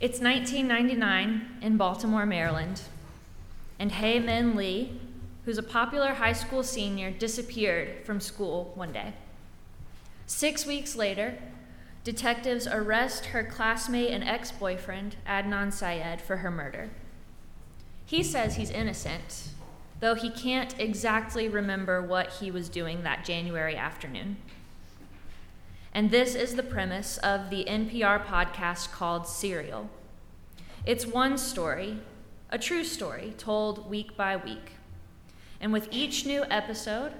It's 1999 in Baltimore, Maryland, and Hae Min Lee, who's a popular high school senior, disappeared from school one day. Six weeks later, detectives arrest her classmate and ex boyfriend, Adnan Syed, for her murder. He says he's innocent, though he can't exactly remember what he was doing that January afternoon. And this is the premise of the NPR podcast called Serial. It's one story, a true story, told week by week. And with each new episode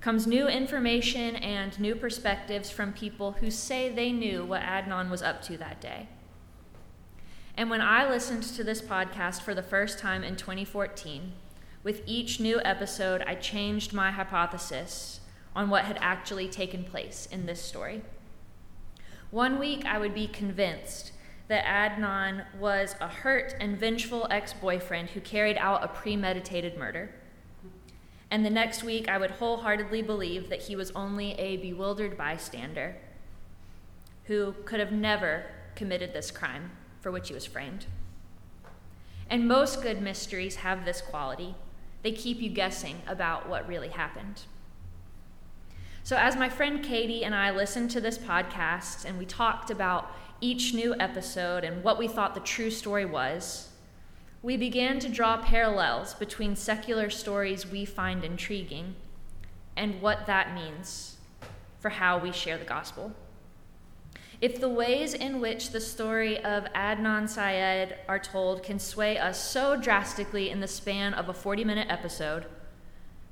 comes new information and new perspectives from people who say they knew what Adnan was up to that day. And when I listened to this podcast for the first time in 2014, with each new episode, I changed my hypothesis on what had actually taken place in this story. One week, I would be convinced that Adnan was a hurt and vengeful ex boyfriend who carried out a premeditated murder. And the next week, I would wholeheartedly believe that he was only a bewildered bystander who could have never committed this crime for which he was framed. And most good mysteries have this quality they keep you guessing about what really happened. So, as my friend Katie and I listened to this podcast and we talked about each new episode and what we thought the true story was, we began to draw parallels between secular stories we find intriguing and what that means for how we share the gospel. If the ways in which the story of Adnan Syed are told can sway us so drastically in the span of a 40 minute episode,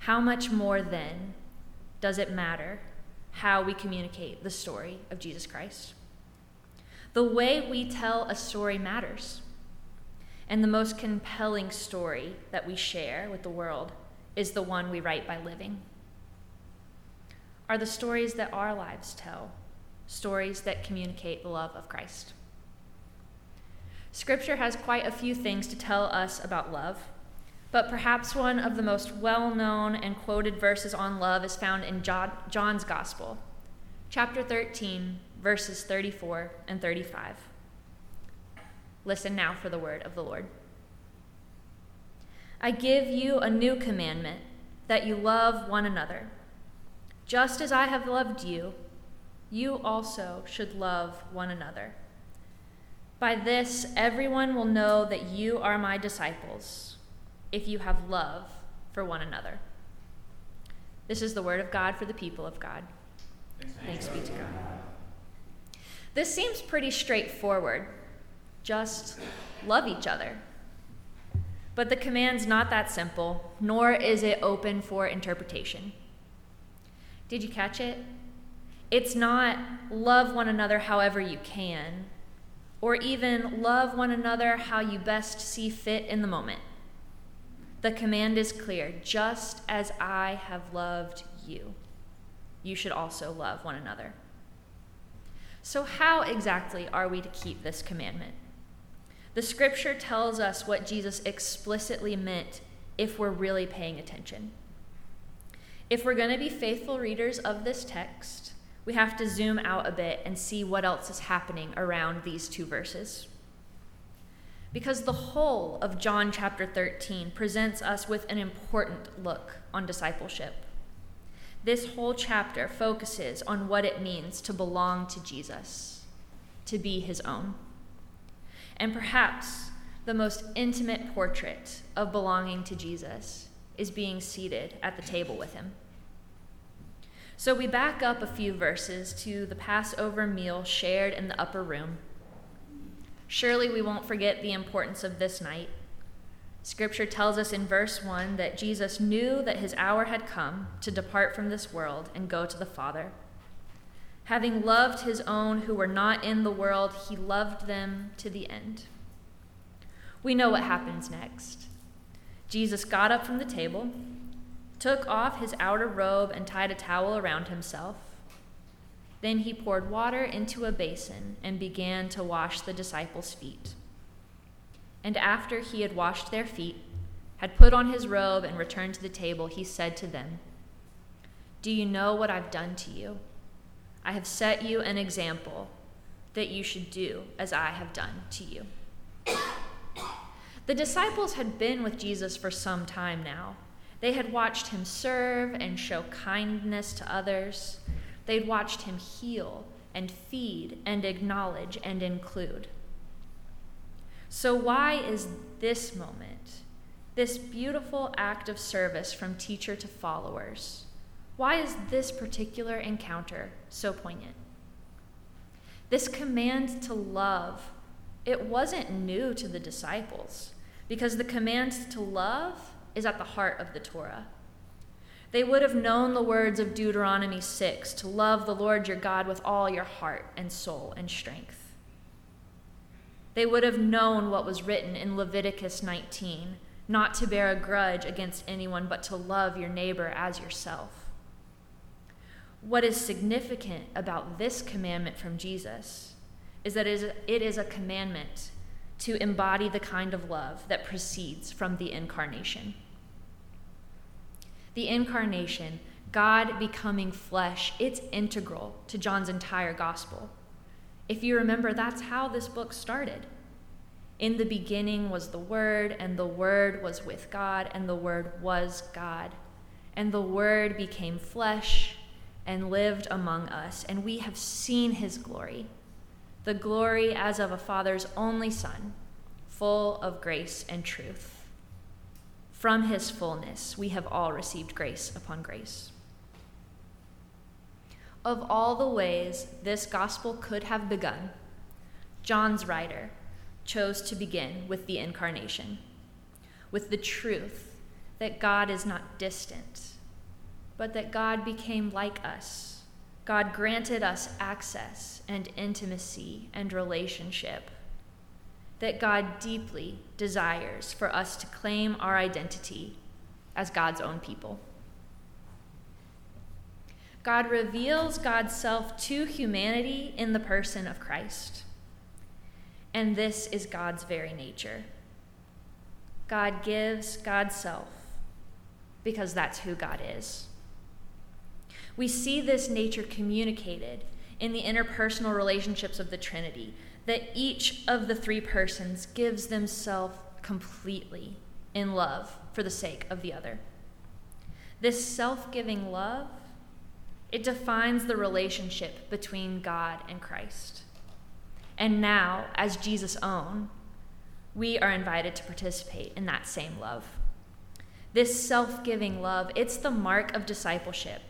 how much more then does it matter how we communicate the story of Jesus Christ? The way we tell a story matters. And the most compelling story that we share with the world is the one we write by living. Are the stories that our lives tell stories that communicate the love of Christ? Scripture has quite a few things to tell us about love, but perhaps one of the most well known and quoted verses on love is found in John's Gospel, chapter 13, verses 34 and 35. Listen now for the word of the Lord. I give you a new commandment that you love one another. Just as I have loved you, you also should love one another. By this, everyone will know that you are my disciples, if you have love for one another. This is the word of God for the people of God. Thanks, be to God. This seems pretty straightforward just love each other. But the command's not that simple, nor is it open for interpretation. Did you catch it? It's not love one another however you can, or even love one another how you best see fit in the moment. The command is clear just as I have loved you, you should also love one another. So, how exactly are we to keep this commandment? The scripture tells us what Jesus explicitly meant if we're really paying attention. If we're going to be faithful readers of this text, we have to zoom out a bit and see what else is happening around these two verses. Because the whole of John chapter 13 presents us with an important look on discipleship. This whole chapter focuses on what it means to belong to Jesus, to be his own and perhaps the most intimate portrait of belonging to Jesus is being seated at the table with him. So we back up a few verses to the Passover meal shared in the upper room. Surely we won't forget the importance of this night. Scripture tells us in verse 1 that Jesus knew that his hour had come to depart from this world and go to the Father. Having loved his own who were not in the world, he loved them to the end. We know what happens next. Jesus got up from the table, took off his outer robe, and tied a towel around himself. Then he poured water into a basin and began to wash the disciples' feet. And after he had washed their feet, had put on his robe, and returned to the table, he said to them, Do you know what I've done to you? I have set you an example that you should do as I have done to you. The disciples had been with Jesus for some time now. They had watched him serve and show kindness to others. They'd watched him heal and feed and acknowledge and include. So, why is this moment, this beautiful act of service from teacher to followers, why is this particular encounter so poignant? This command to love, it wasn't new to the disciples because the command to love is at the heart of the Torah. They would have known the words of Deuteronomy 6 to love the Lord your God with all your heart and soul and strength. They would have known what was written in Leviticus 19 not to bear a grudge against anyone, but to love your neighbor as yourself. What is significant about this commandment from Jesus is that it is a commandment to embody the kind of love that proceeds from the incarnation. The incarnation, God becoming flesh, it's integral to John's entire gospel. If you remember, that's how this book started. In the beginning was the Word, and the Word was with God, and the Word was God. And the Word became flesh and lived among us, and we have seen his glory the glory as of a Father's only Son, full of grace and truth. From his fullness, we have all received grace upon grace. Of all the ways this gospel could have begun, John's writer chose to begin with the incarnation, with the truth that God is not distant, but that God became like us God granted us access and intimacy and relationship that God deeply desires for us to claim our identity as God's own people. God reveals God's self to humanity in the person of Christ. And this is God's very nature. God gives God's self because that's who God is. We see this nature communicated in the interpersonal relationships of the Trinity, that each of the three persons gives themselves completely in love for the sake of the other. This self giving love, it defines the relationship between God and Christ. And now, as Jesus' own, we are invited to participate in that same love. This self giving love, it's the mark of discipleship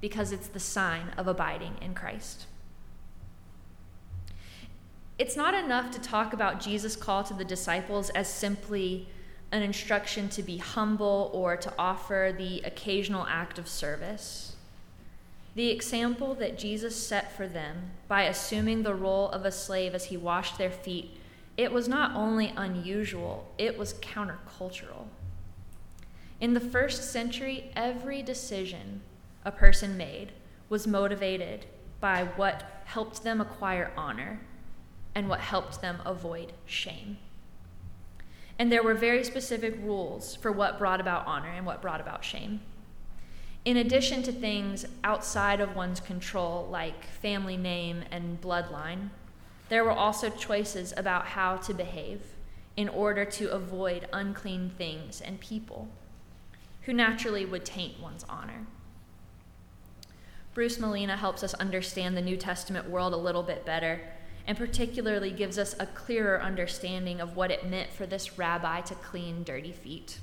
because it's the sign of abiding in Christ. It's not enough to talk about Jesus' call to the disciples as simply an instruction to be humble or to offer the occasional act of service. The example that Jesus set for them by assuming the role of a slave as he washed their feet, it was not only unusual, it was countercultural. In the first century, every decision a person made was motivated by what helped them acquire honor and what helped them avoid shame. And there were very specific rules for what brought about honor and what brought about shame. In addition to things outside of one's control, like family name and bloodline, there were also choices about how to behave in order to avoid unclean things and people who naturally would taint one's honor. Bruce Malina helps us understand the New Testament world a little bit better, and particularly gives us a clearer understanding of what it meant for this rabbi to clean dirty feet.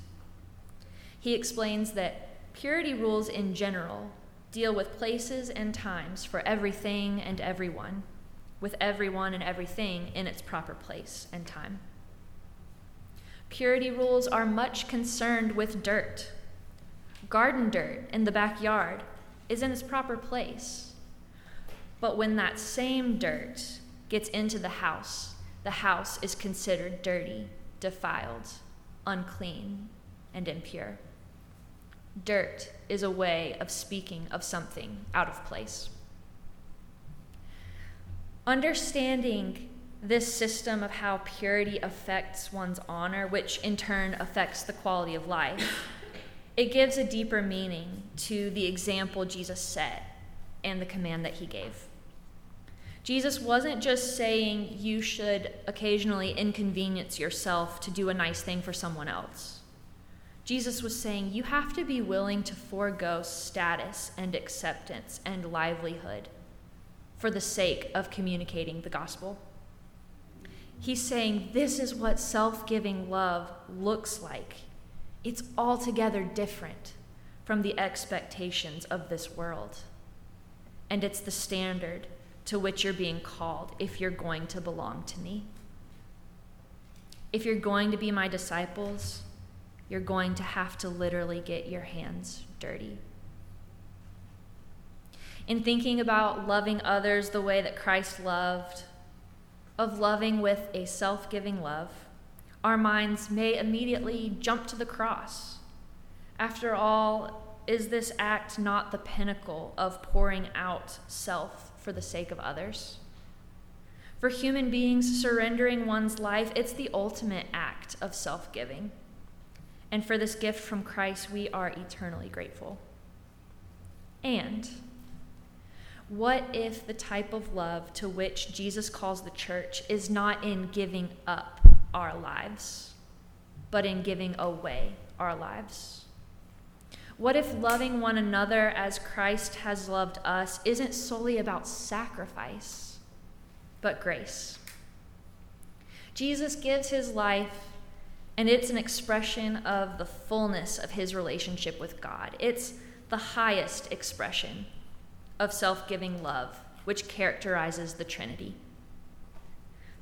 He explains that purity rules in general deal with places and times for everything and everyone, with everyone and everything in its proper place and time. Purity rules are much concerned with dirt. Garden dirt in the backyard is in its proper place. But when that same dirt gets into the house, the house is considered dirty, defiled, unclean, and impure. Dirt is a way of speaking of something out of place. Understanding this system of how purity affects one's honor, which in turn affects the quality of life it gives a deeper meaning to the example Jesus set and the command that he gave. Jesus wasn't just saying you should occasionally inconvenience yourself to do a nice thing for someone else. Jesus was saying you have to be willing to forego status and acceptance and livelihood for the sake of communicating the gospel. He's saying this is what self giving love looks like. It's altogether different from the expectations of this world. And it's the standard to which you're being called if you're going to belong to me. If you're going to be my disciples, you're going to have to literally get your hands dirty. In thinking about loving others the way that Christ loved, of loving with a self giving love, our minds may immediately jump to the cross. After all, is this act not the pinnacle of pouring out self for the sake of others? For human beings, surrendering one's life, it's the ultimate act of self giving. And for this gift from Christ, we are eternally grateful. And what if the type of love to which Jesus calls the church is not in giving up our lives, but in giving away our lives? What if loving one another as Christ has loved us isn't solely about sacrifice, but grace? Jesus gives his life, and it's an expression of the fullness of his relationship with God. It's the highest expression of self giving love, which characterizes the Trinity.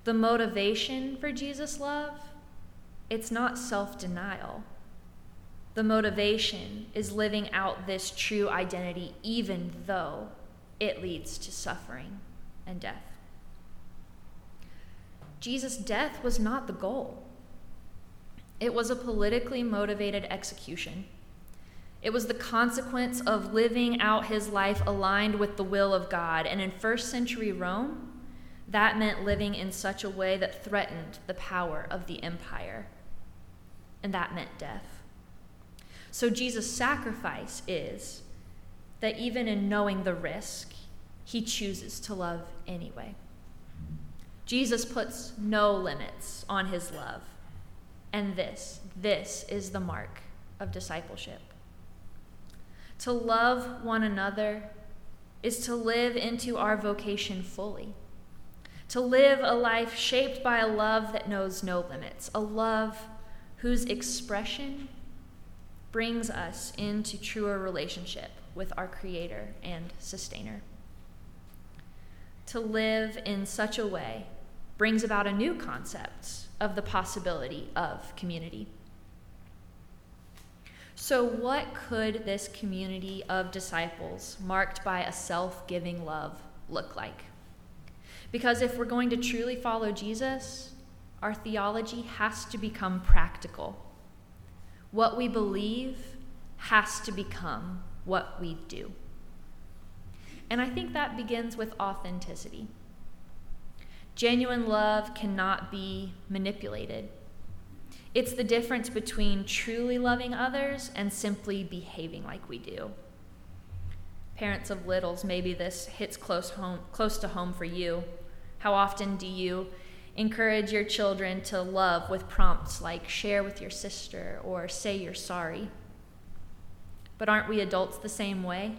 The motivation for Jesus' love, it's not self denial. The motivation is living out this true identity, even though it leads to suffering and death. Jesus' death was not the goal, it was a politically motivated execution. It was the consequence of living out his life aligned with the will of God. And in first century Rome, that meant living in such a way that threatened the power of the empire. And that meant death. So Jesus' sacrifice is that even in knowing the risk, he chooses to love anyway. Jesus puts no limits on his love. And this, this is the mark of discipleship. To love one another is to live into our vocation fully. To live a life shaped by a love that knows no limits, a love whose expression brings us into truer relationship with our Creator and Sustainer. To live in such a way brings about a new concept of the possibility of community. So, what could this community of disciples, marked by a self giving love, look like? Because if we're going to truly follow Jesus, our theology has to become practical. What we believe has to become what we do. And I think that begins with authenticity. Genuine love cannot be manipulated. It's the difference between truly loving others and simply behaving like we do. Parents of littles, maybe this hits close home close to home for you. How often do you encourage your children to love with prompts like share with your sister or say you're sorry? But aren't we adults the same way?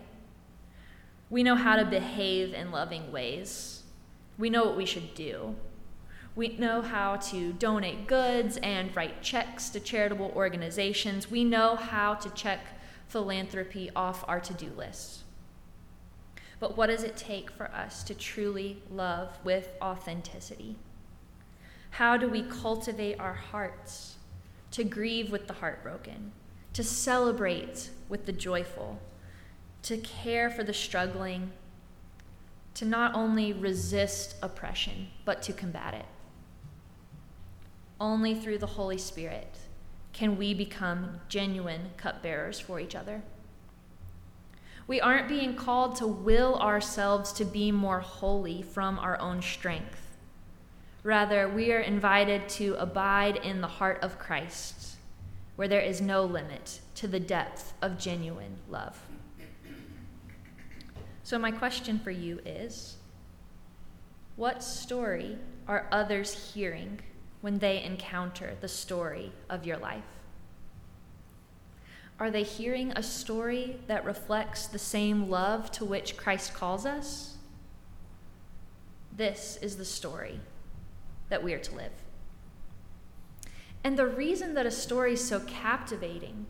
We know how to behave in loving ways. We know what we should do. We know how to donate goods and write checks to charitable organizations. We know how to check philanthropy off our to do list. But what does it take for us to truly love with authenticity? How do we cultivate our hearts to grieve with the heartbroken, to celebrate with the joyful, to care for the struggling, to not only resist oppression, but to combat it? Only through the Holy Spirit can we become genuine cupbearers for each other. We aren't being called to will ourselves to be more holy from our own strength. Rather, we are invited to abide in the heart of Christ, where there is no limit to the depth of genuine love. So, my question for you is What story are others hearing when they encounter the story of your life? Are they hearing a story that reflects the same love to which Christ calls us? This is the story that we are to live. And the reason that a story is so captivating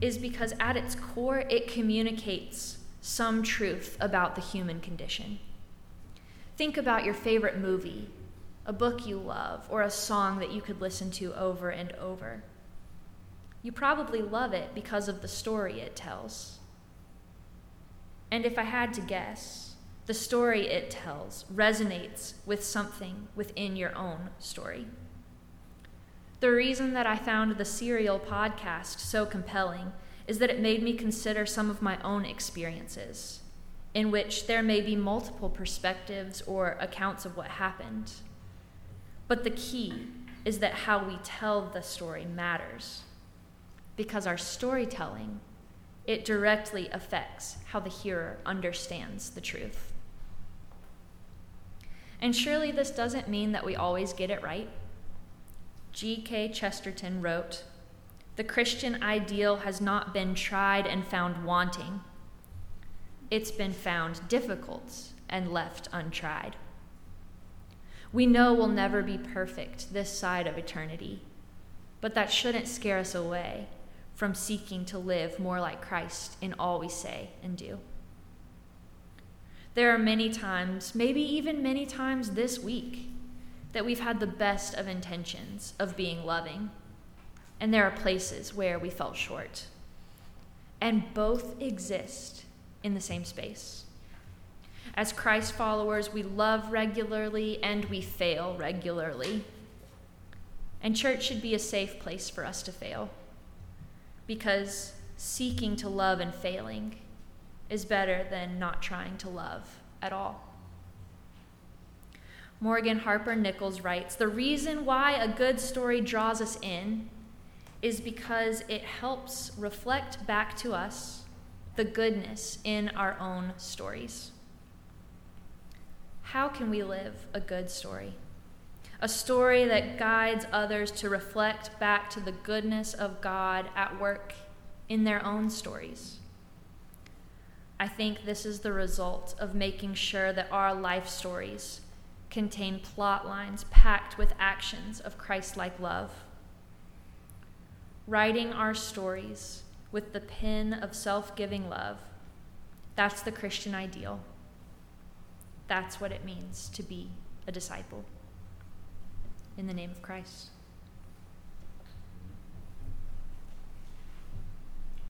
is because at its core, it communicates some truth about the human condition. Think about your favorite movie, a book you love, or a song that you could listen to over and over. You probably love it because of the story it tells. And if I had to guess, the story it tells resonates with something within your own story. The reason that I found the Serial podcast so compelling is that it made me consider some of my own experiences, in which there may be multiple perspectives or accounts of what happened. But the key is that how we tell the story matters, because our storytelling it directly affects how the hearer understands the truth. And surely this doesn't mean that we always get it right. G.K. Chesterton wrote The Christian ideal has not been tried and found wanting, it's been found difficult and left untried. We know we'll never be perfect this side of eternity, but that shouldn't scare us away from seeking to live more like Christ in all we say and do. There are many times, maybe even many times this week, that we've had the best of intentions of being loving, and there are places where we fell short. And both exist in the same space. As Christ followers, we love regularly and we fail regularly. And church should be a safe place for us to fail because seeking to love and failing is better than not trying to love at all. Morgan Harper Nichols writes The reason why a good story draws us in is because it helps reflect back to us the goodness in our own stories. How can we live a good story? A story that guides others to reflect back to the goodness of God at work in their own stories. I think this is the result of making sure that our life stories contain plot lines packed with actions of Christ like love. Writing our stories with the pen of self giving love, that's the Christian ideal. That's what it means to be a disciple. In the name of Christ.